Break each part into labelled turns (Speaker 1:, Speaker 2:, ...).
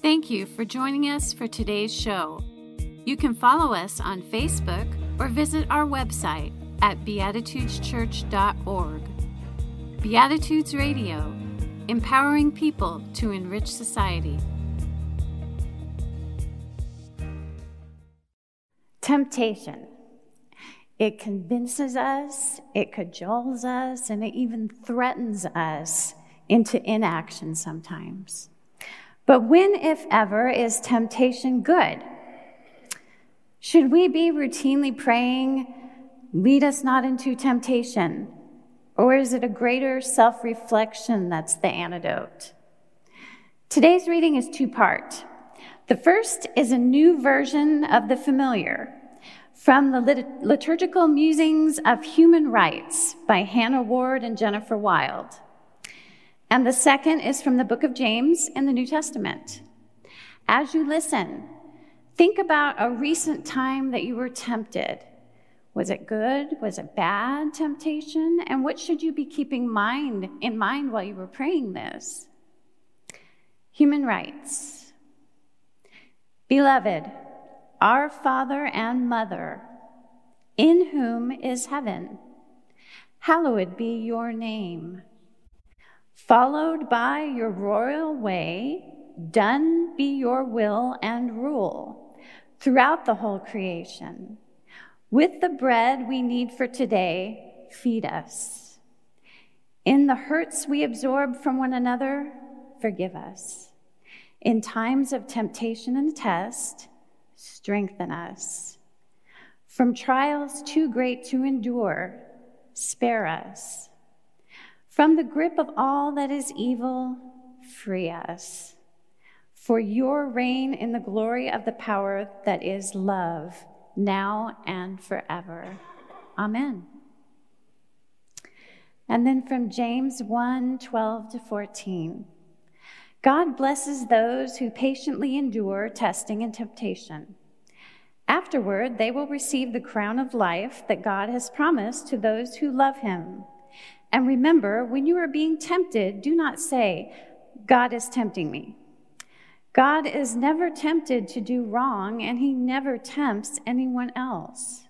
Speaker 1: Thank you for joining us for today's show. You can follow us on Facebook or visit our website at beatitudeschurch.org. Beatitudes Radio, empowering people to enrich society.
Speaker 2: Temptation. It convinces us, it cajoles us, and it even threatens us into inaction sometimes. But when, if ever, is temptation good? Should we be routinely praying, lead us not into temptation? Or is it a greater self reflection that's the antidote? Today's reading is two part. The first is a new version of the familiar from the Lit- Liturgical Musings of Human Rites by Hannah Ward and Jennifer Wild. And the second is from the book of James in the New Testament. As you listen, think about a recent time that you were tempted. Was it good? Was it bad temptation? And what should you be keeping mind in mind while you were praying this? Human rites. Beloved, our Father and Mother, in whom is heaven, hallowed be your name followed by your royal way, done be your will and rule throughout the whole creation. With the bread we need for today, feed us. In the hurts we absorb from one another, forgive us. In times of temptation and test, strengthen us. From trials too great to endure, spare us. From the grip of all that is evil, free us. For your reign in the glory of the power that is love, now and forever. Amen. And then from James 1 12 to 14. God blesses those who patiently endure testing and temptation. Afterward, they will receive the crown of life that God has promised to those who love him. And remember, when you are being tempted, do not say, God is tempting me. God is never tempted to do wrong, and he never tempts anyone else.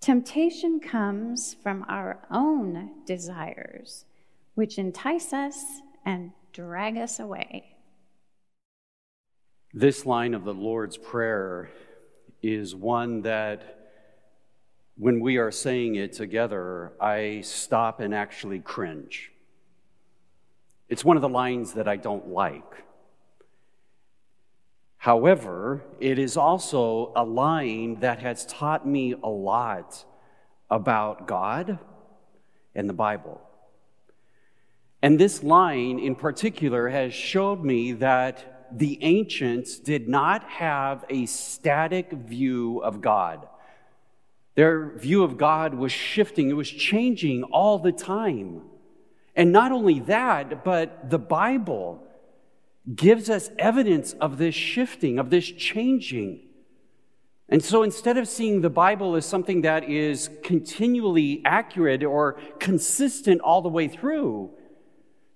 Speaker 2: Temptation comes from our own desires, which entice us and drag us away.
Speaker 3: This line of the Lord's Prayer is one that when we are saying it together, I stop and actually cringe. It's one of the lines that I don't like. However, it is also a line that has taught me a lot about God and the Bible. And this line in particular has showed me that the ancients did not have a static view of God. Their view of God was shifting, it was changing all the time. And not only that, but the Bible gives us evidence of this shifting, of this changing. And so instead of seeing the Bible as something that is continually accurate or consistent all the way through,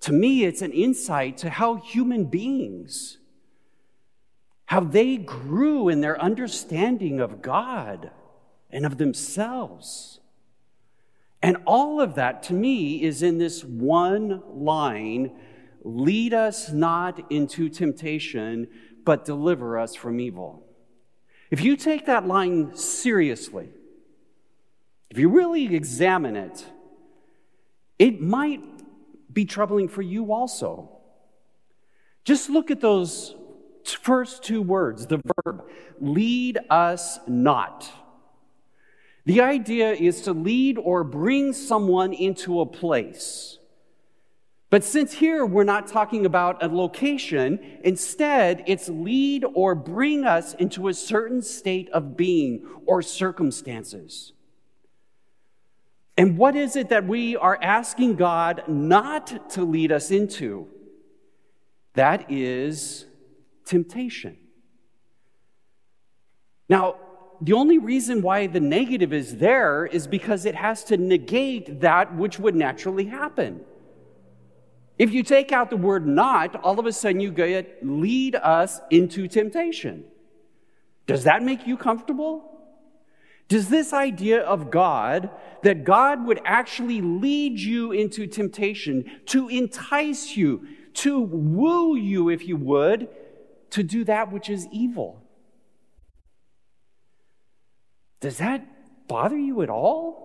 Speaker 3: to me, it's an insight to how human beings, how they grew in their understanding of God and of themselves. And all of that to me is in this one line lead us not into temptation, but deliver us from evil. If you take that line seriously, if you really examine it, it might be troubling for you also. Just look at those first two words, the verb, lead us not. The idea is to lead or bring someone into a place. But since here we're not talking about a location, instead it's lead or bring us into a certain state of being or circumstances. And what is it that we are asking God not to lead us into? That is temptation. Now, the only reason why the negative is there is because it has to negate that which would naturally happen. If you take out the word not, all of a sudden you get lead us into temptation. Does that make you comfortable? Does this idea of God, that God would actually lead you into temptation, to entice you, to woo you, if you would, to do that which is evil? Does that bother you at all?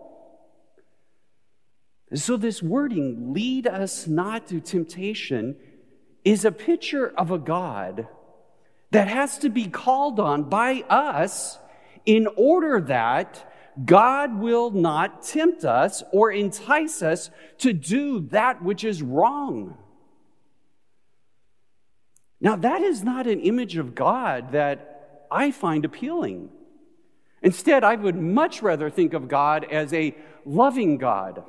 Speaker 3: So, this wording, lead us not to temptation, is a picture of a God that has to be called on by us in order that God will not tempt us or entice us to do that which is wrong. Now, that is not an image of God that I find appealing. Instead, I would much rather think of God as a loving God.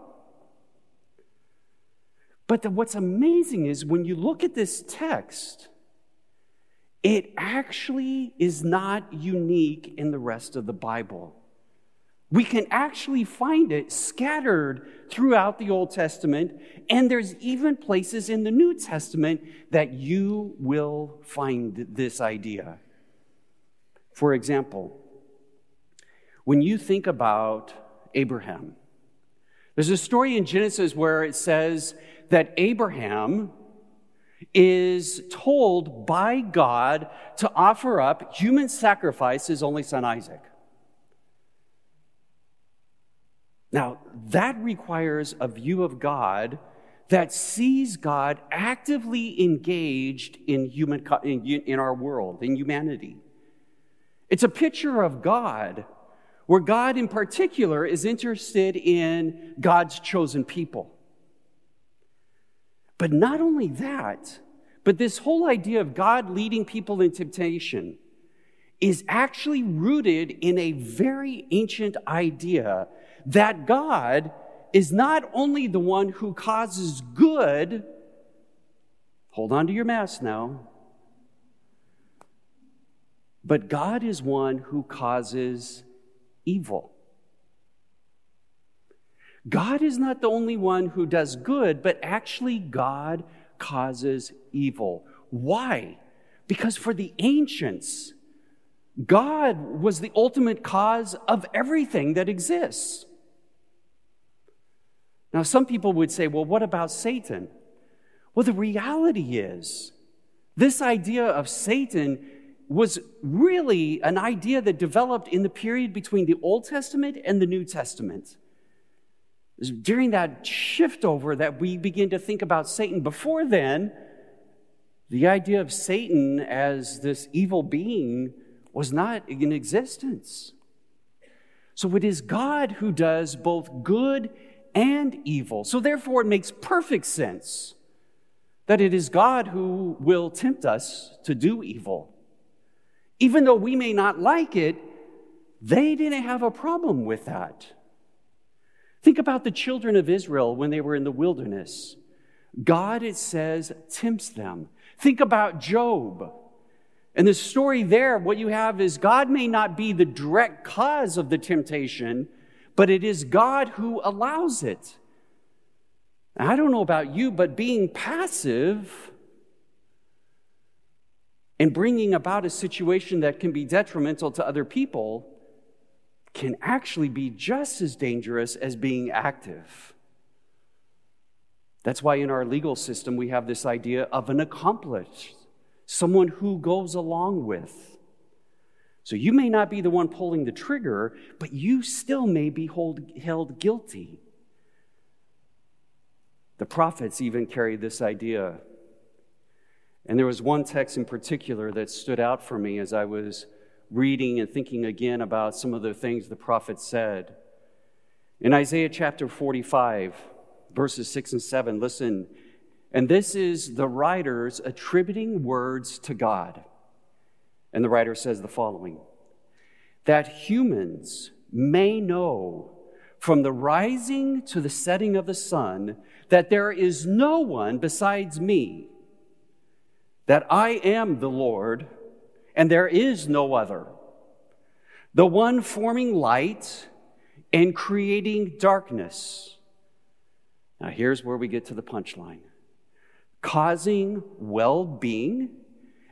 Speaker 3: But the, what's amazing is when you look at this text, it actually is not unique in the rest of the Bible. We can actually find it scattered throughout the Old Testament, and there's even places in the New Testament that you will find this idea. For example, when you think about Abraham, there's a story in Genesis where it says that Abraham is told by God to offer up human sacrifice his only son Isaac. Now, that requires a view of God that sees God actively engaged in, human, in, our world, in humanity. It's a picture of God where God, in particular, is interested in God's chosen people. But not only that, but this whole idea of God leading people in temptation is actually rooted in a very ancient idea that God is not only the one who causes good, hold on to your mask now, but God is one who causes evil. God is not the only one who does good, but actually, God causes evil. Why? Because for the ancients, God was the ultimate cause of everything that exists. Now, some people would say, well, what about Satan? Well, the reality is, this idea of Satan was really an idea that developed in the period between the Old Testament and the New Testament during that shift over that we begin to think about Satan. Before then, the idea of Satan as this evil being was not in existence. So it is God who does both good and evil. So therefore, it makes perfect sense that it is God who will tempt us to do evil. Even though we may not like it, they didn't have a problem with that. Think about the children of Israel when they were in the wilderness. God, it says, tempts them. Think about Job. And the story there, what you have is God may not be the direct cause of the temptation, but it is God who allows it. I don't know about you, but being passive and bringing about a situation that can be detrimental to other people can actually be just as dangerous as being active. That's why in our legal system we have this idea of an accomplice, someone who goes along with. So you may not be the one pulling the trigger, but you still may be hold, held guilty. The prophets even carried this idea. And there was one text in particular that stood out for me as I was reading and thinking again about some of the things the prophet said. In Isaiah chapter 45, verses 6 and 7, listen, and this is the writers attributing words to God. And the writer says the following that humans may know from the rising to the setting of the sun that there is no one besides me, that I am the Lord and there is no other. The one forming light and creating darkness. Now, here's where we get to the punchline. causing well being.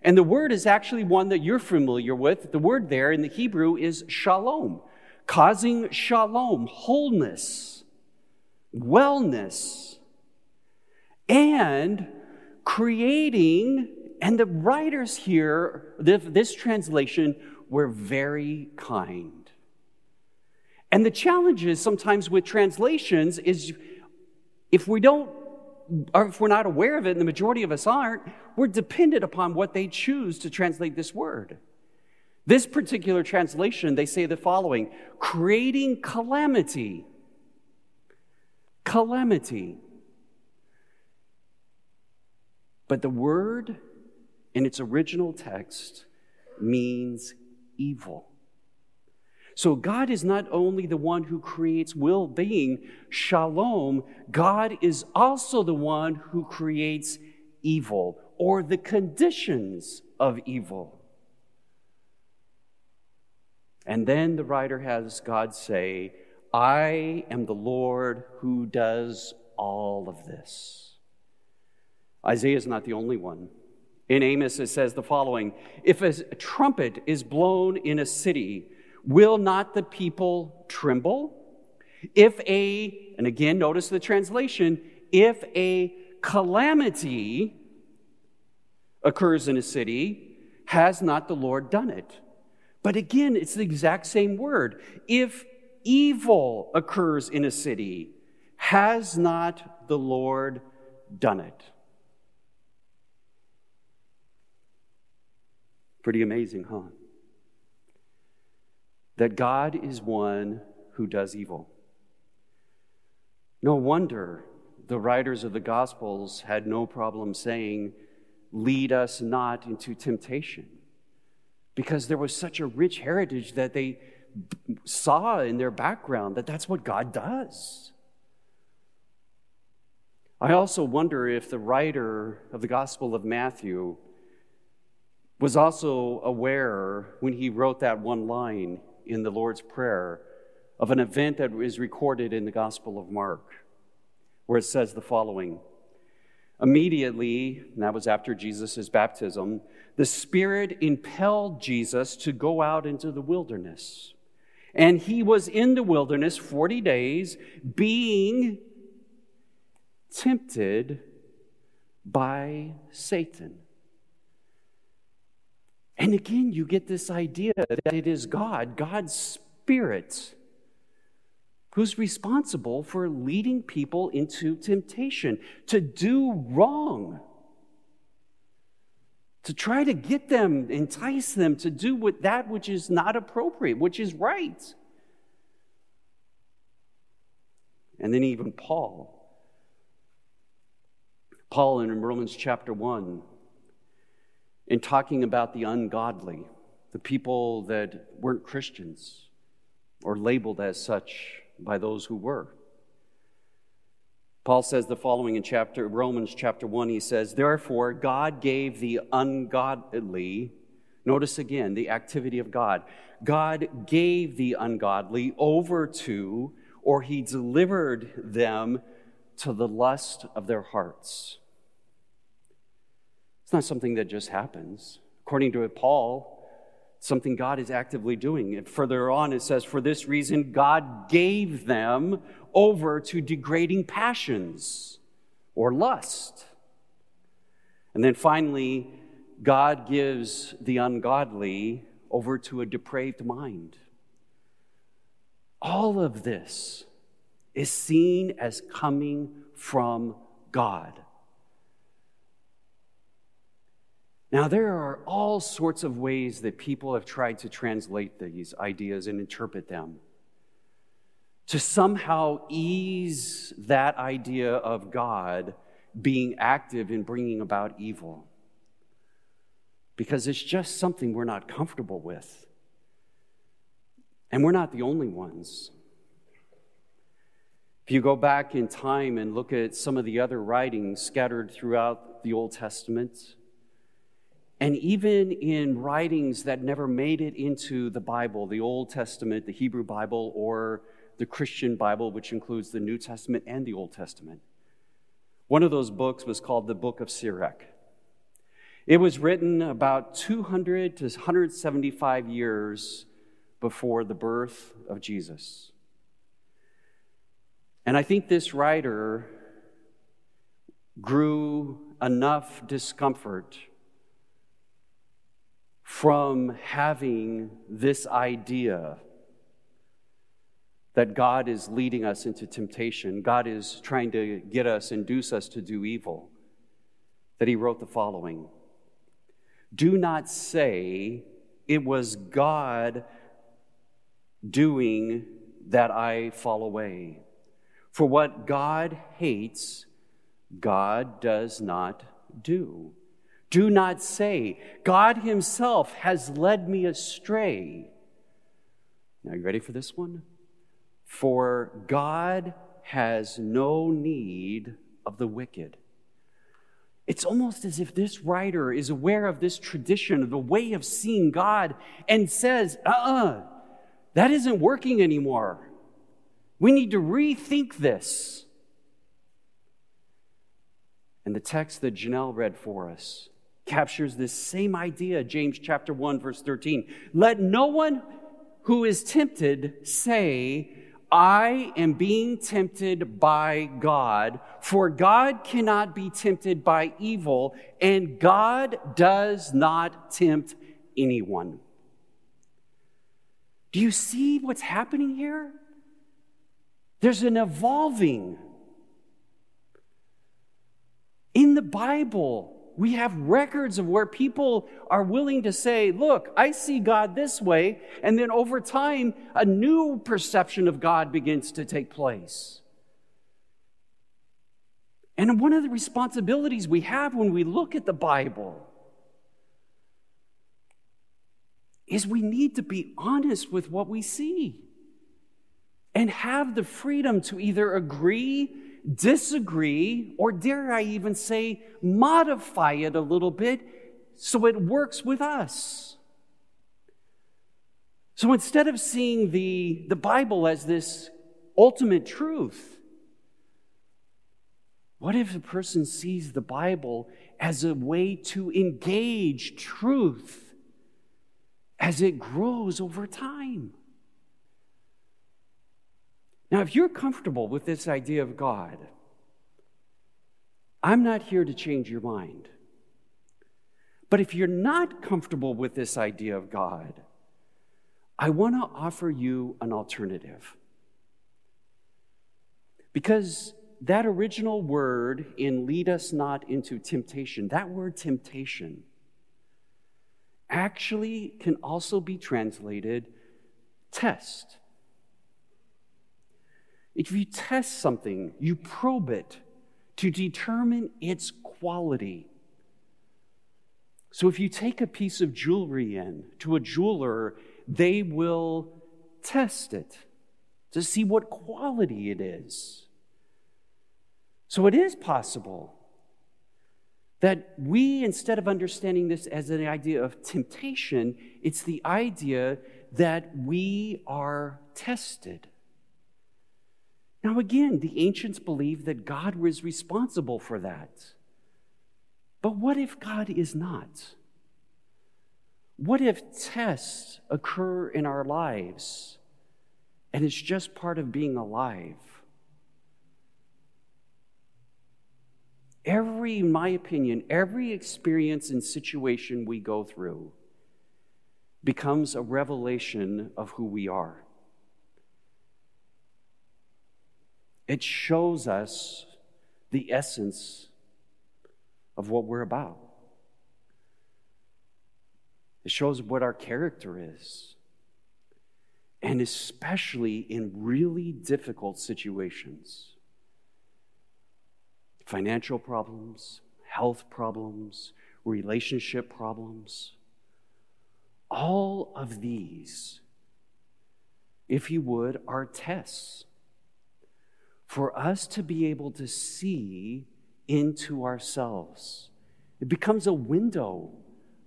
Speaker 3: And the word is actually one that you're familiar with. The word there in the Hebrew is shalom, causing shalom, wholeness, wellness, and creating. And the writers here, this translation, were very kind. And the challenge is sometimes with translations is if we don't or if we're not aware of it, and the majority of us aren't, we're dependent upon what they choose to translate this word. This particular translation, they say the following creating calamity. Calamity. But the word in its original text means evil. So God is not only the one who creates well being, shalom, God is also the one who creates evil or the conditions of evil. And then the writer has God say, I am the Lord who does all of this. Isaiah is not the only one. In Amos, it says the following If a trumpet is blown in a city, Will not the people tremble? If a, and again, notice the translation, if a calamity occurs in a city, has not the Lord done it? But again, it's the exact same word. If evil occurs in a city, has not the Lord done it? Pretty amazing, huh? that God is one who does evil. No wonder the writers of the Gospels had no problem saying, Lead us not into temptation, because there was such a rich heritage that they saw in their background that that's what God does. I also wonder if the writer of the Gospel of Matthew was also aware when he wrote that one line in the Lord's Prayer of an event that is recorded in the Gospel of Mark, where it says the following Immediately, and that was after Jesus' baptism, the Spirit impelled Jesus to go out into the wilderness. And he was in the wilderness 40 days, being tempted by Satan. And again, you get this idea that it is God, God's Spirit, who's responsible for leading people into temptation, to do wrong, to try to get them, entice them to do what, that which is not appropriate, which is right. And then even Paul. Paul in Romans chapter 1 in talking about the ungodly, the people that weren't Christians or labeled as such by those who were. Paul says the following in chapter Romans chapter 1 he says therefore God gave the ungodly notice again the activity of God God gave the ungodly over to or he delivered them to the lust of their hearts it's not something that just happens. According to Paul, something God is actively doing. And further on, it says, For this reason, God gave them over to degrading passions or lust. And then finally, God gives the ungodly over to a depraved mind. All of this is seen as coming from God. Now, there are all sorts of ways that people have tried to translate these ideas and interpret them to somehow ease that idea of God being active in bringing about evil. Because it's just something we're not comfortable with. And we're not the only ones. If you go back in time and look at some of the other writings scattered throughout the Old Testament, and even in writings that never made it into the Bible, the Old Testament, the Hebrew Bible, or the Christian Bible, which includes the New Testament and the Old Testament, One of those books was called the Book of Sirach. It was written about 200 to 175 years before the birth of Jesus. And I think this writer grew enough discomfort from having this idea that God is leading us into temptation, God is trying to get us, induce us to do evil, that he wrote the following Do not say it was God doing that I fall away. For what God hates, God does not do. Do not say, God Himself has led me astray. Now, you ready for this one? For God has no need of the wicked. It's almost as if this writer is aware of this tradition, of the way of seeing God, and says, uh uh-uh, uh, that isn't working anymore. We need to rethink this. And the text that Janelle read for us captures this same idea, James chapter 1, verse 13. Let no one who is tempted say, I am being tempted by God, for God cannot be tempted by evil, and God does not tempt anyone. Do you see what's happening here? There's an evolving in the Bible, we have records of where people are willing to say, Look, I see God this way. And then over time, a new perception of God begins to take place. And one of the responsibilities we have when we look at the Bible is we need to be honest with what we see and have the freedom to either agree disagree, or dare I even say, modify it a little bit so it works with us. So instead of seeing the, the Bible as this ultimate truth, what if a person sees the Bible as a way to engage truth as it grows over time? Now, if you're comfortable with this idea of God, I'm not here to change your mind. But if you're not comfortable with this idea of God, I want to offer you an alternative. Because that original word in lead us not into temptation, that word temptation, actually can also be translated test. If you test something, you probe it to determine its quality. So if you take a piece of jewelry in to a jeweler, they will test it to see what quality it is. So it is possible that we, instead of understanding this as an idea of temptation, it's the idea that we are tested. Now, again, the ancients believed that God was responsible for that. But what if God is not? What if tests occur in our lives and it's just part of being alive? Every, in my opinion, every experience and situation we go through becomes a revelation of who we are. It shows us the essence of what we're about. It shows what our character is. And especially in really difficult situations financial problems, health problems, relationship problems. All of these, if you would, are tests for us to be able to see into ourselves. It becomes a window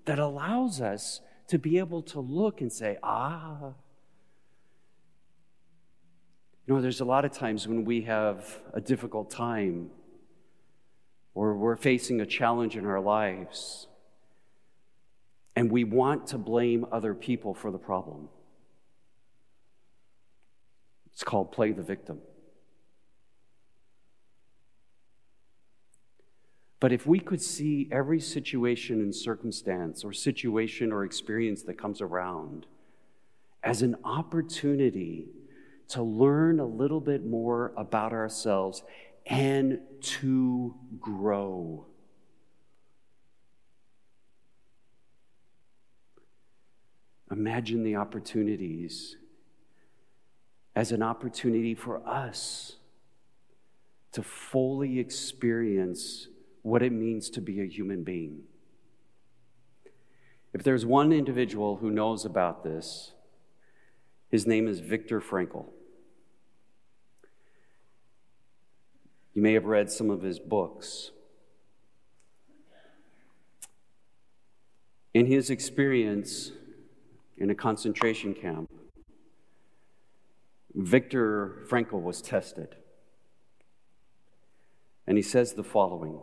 Speaker 3: that allows us to be able to look and say, ah. You know, there's a lot of times when we have a difficult time or we're facing a challenge in our lives, and we want to blame other people for the problem. It's called play the victim. But if we could see every situation and circumstance, or situation or experience that comes around as an opportunity to learn a little bit more about ourselves and to grow. Imagine the opportunities as an opportunity for us to fully experience what it means to be a human being. If there's one individual who knows about this, his name is Viktor Frankl. You may have read some of his books. In his experience in a concentration camp, Viktor Frankl was tested. And he says the following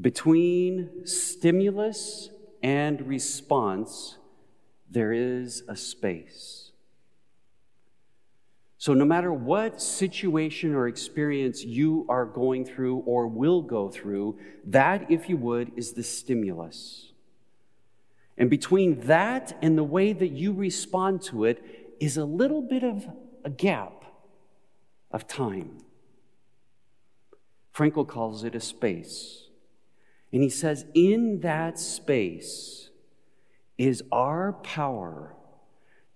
Speaker 3: Between stimulus and response, there is a space. So, no matter what situation or experience you are going through or will go through, that, if you would, is the stimulus. And between that and the way that you respond to it is a little bit of a gap of time. Frankl calls it a space. And he says, in that space is our power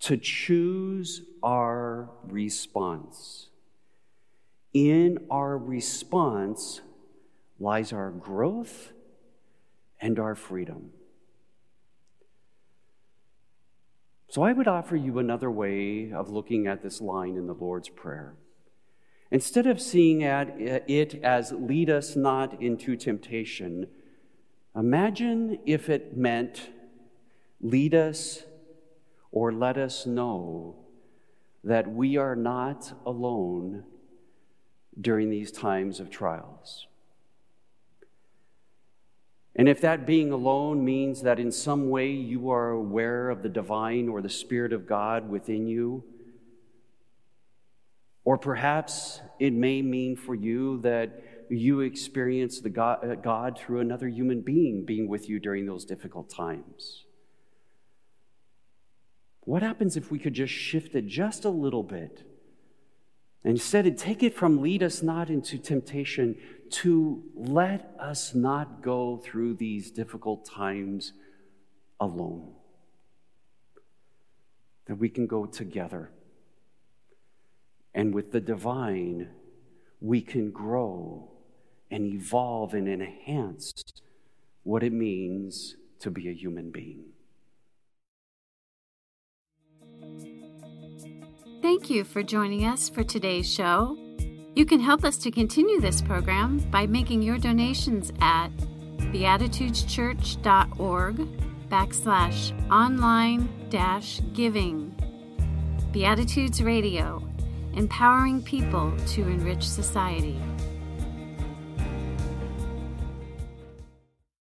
Speaker 3: to choose our response. In our response lies our growth and our freedom. So I would offer you another way of looking at this line in the Lord's Prayer. Instead of seeing it as lead us not into temptation, imagine if it meant lead us or let us know that we are not alone during these times of trials. And if that being alone means that in some way you are aware of the divine or the Spirit of God within you, or perhaps it may mean for you that you experience the God, uh, God through another human being being with you during those difficult times. What happens if we could just shift it just a little bit? Instead, take it from lead us not into temptation to let us not go through these difficult times alone. That we can go together. And with the divine, we can grow and evolve and enhance what it means to be a human being.
Speaker 1: Thank you for joining us for today's show. You can help us to continue this program by making your donations at beatitudeschurch.org backslash online dash giving. Beatitudes Radio, empowering people to enrich society.